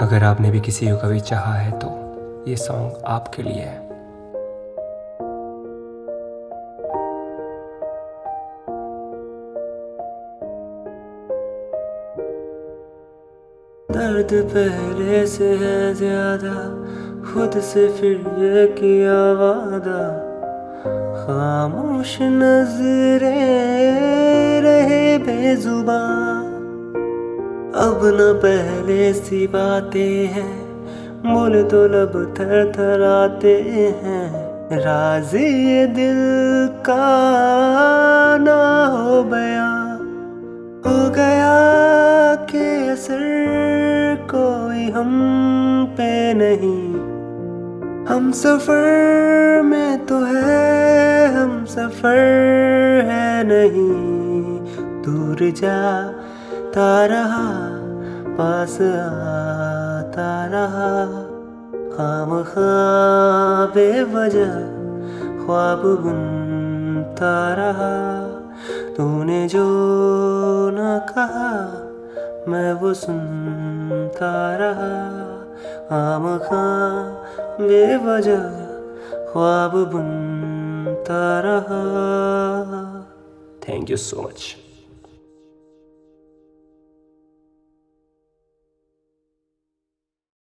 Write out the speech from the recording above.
अगर आपने भी किसी को कभी चाहा है तो ये सॉन्ग आपके लिए है। दर्द पहले से है ज़्यादा, खुद से फिर ये किया वादा। खामोश नजरे रहे बेजुबा अब न पहले सी बातें हैं। बोले तो लब थर थर आते हैं। राज़ी ये दिल का ना हो गया हो गया के असर कोई हम पे नहीं। हम सफ़र में तो है, हम सफ़र है नहीं। दूर जाता रहा पास आता रहा। खाम बेवजह ख्वाब बुनता रहा। तूने जो न कहा, मैं वो सुनता रहा। खाम खा बेवजह ख्वाब बुनता रहा। Thank you so much